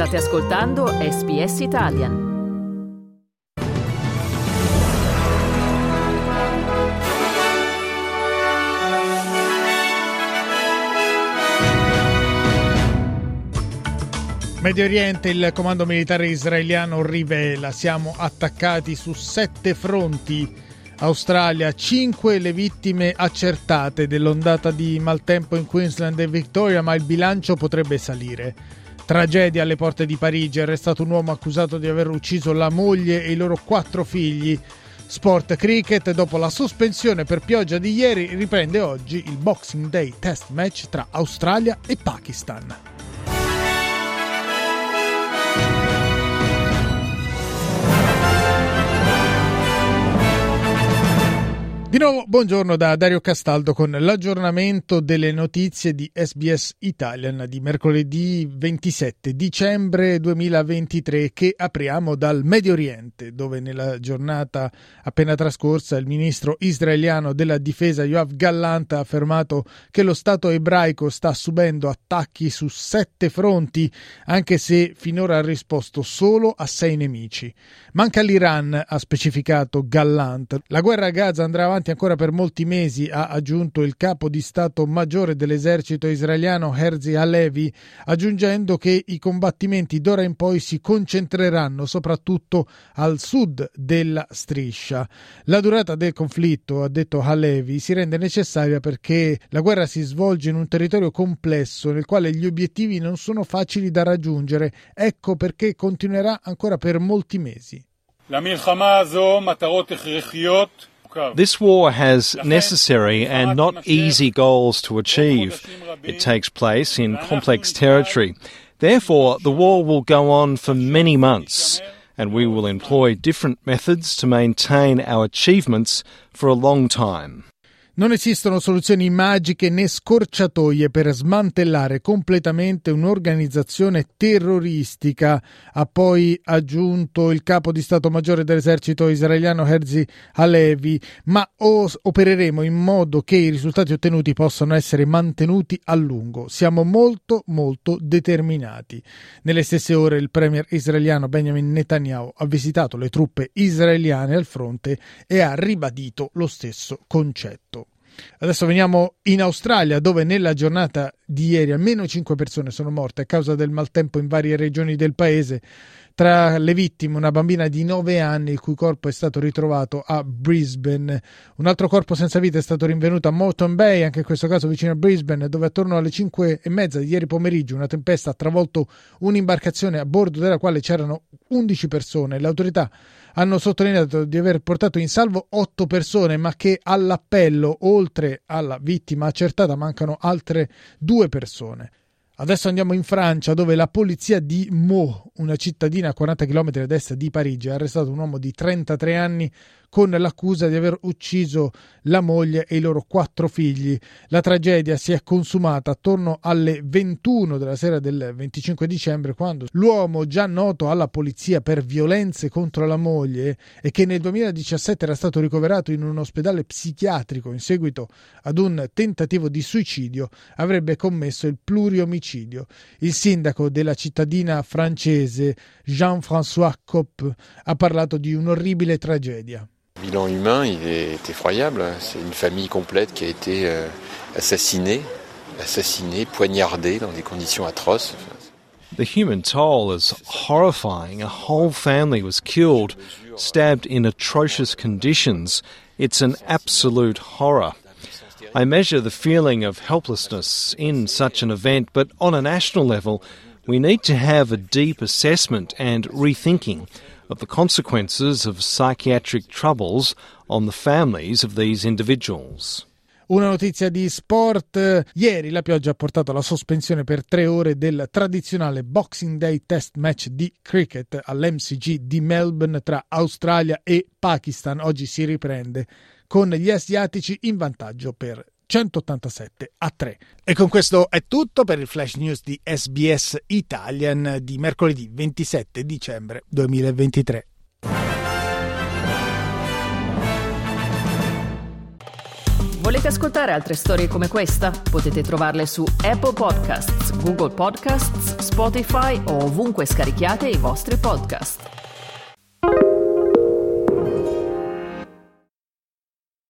State ascoltando SBS Italian. Medio Oriente, il comando militare israeliano rivela, siamo attaccati su sette fronti. Australia, 5 le vittime accertate dell'ondata di maltempo in Queensland e Victoria, ma il bilancio potrebbe salire. Tragedia alle porte di Parigi, arrestato un uomo accusato di aver ucciso la moglie e i loro quattro figli. Sport cricket, dopo la sospensione per pioggia di ieri, riprende oggi il Boxing Day Test Match tra Australia e Pakistan. Di nuovo buongiorno da Dario Castaldo con l'aggiornamento delle notizie di SBS Italian di mercoledì 27 dicembre 2023 che apriamo dal Medio Oriente dove nella giornata appena trascorsa il ministro israeliano della difesa Yoav Gallant ha affermato che lo Stato ebraico sta subendo attacchi su sette fronti anche se finora ha risposto solo a sei nemici. Manca l'Iran, ha specificato Gallant. La guerra a Gaza andrà avanti avanti ancora per molti mesi, ha aggiunto il capo di Stato maggiore dell'esercito israeliano Herzi Halevi, aggiungendo che i combattimenti d'ora in poi si concentreranno soprattutto al sud della striscia. La durata del conflitto, ha detto Halevi, si rende necessaria perché la guerra si svolge in un territorio complesso nel quale gli obiettivi non sono facili da raggiungere. Ecco perché continuerà ancora per molti mesi. This war has necessary and not easy goals to achieve. It takes place in complex territory. Therefore, the war will go on for many months, and we will employ different methods to maintain our achievements for a long time. Non esistono soluzioni magiche né scorciatoie per smantellare completamente un'organizzazione terroristica, ha poi aggiunto il capo di Stato Maggiore dell'esercito israeliano Herzi Halevi, ma opereremo in modo che i risultati ottenuti possano essere mantenuti a lungo. Siamo molto molto determinati. Nelle stesse ore il premier israeliano Benjamin Netanyahu ha visitato le truppe israeliane al fronte e ha ribadito lo stesso concetto. Adesso veniamo in Australia, dove nella giornata di ieri almeno 5 persone sono morte a causa del maltempo in varie regioni del paese. Tra le vittime una bambina di 9 anni il cui corpo è stato ritrovato a Brisbane. Un altro corpo senza vita è stato rinvenuto a Moreton Bay, anche in questo caso vicino a Brisbane, dove attorno alle 5 e mezza di ieri pomeriggio una tempesta ha travolto un'imbarcazione a bordo della quale c'erano 11 persone. Le autorità hanno sottolineato di aver portato in salvo 8 persone, ma che all'appello, oltre alla vittima accertata, mancano altre due persone. Adesso andiamo in Francia dove la polizia di Meaux, una cittadina a 40 km ad est di Parigi, ha arrestato un uomo di 33 anni con l'accusa di aver ucciso la moglie e i loro quattro figli. La tragedia si è consumata attorno alle 21 della sera del 25 dicembre quando l'uomo già noto alla polizia per violenze contro la moglie e che nel 2017 era stato ricoverato in un ospedale psichiatrico in seguito ad un tentativo di suicidio avrebbe commesso il pluriomicidio. Il sindaco della cittadina francese Jean-François Copp ha parlato di un'orribile tragedia. Le bilan humain, il est effroyable. C'est une famille complète qui a été euh, assassinée, assassinée, poignardée dans des conditions atroces. The human toll is horrifying. A whole family was killed, stabbed in atrocious conditions. It's an absolute horror. I measure the feeling of helplessness in such an event, but on a national level, we need to have a deep assessment and rethinking of the consequences of psychiatric troubles on the families of these individuals. Una notizia di sport. Ieri la pioggia ha portato alla sospensione per tre ore del tradizionale Boxing Day Test Match di cricket all'MCG di Melbourne tra Australia e Pakistan. Oggi si riprende con gli asiatici in vantaggio per 187 a 3. E con questo è tutto per il flash news di SBS Italian di mercoledì 27 dicembre 2023. Volete ascoltare altre storie come questa? Potete trovarle su Apple Podcasts, Google Podcasts, Spotify o ovunque scarichiate i vostri podcast.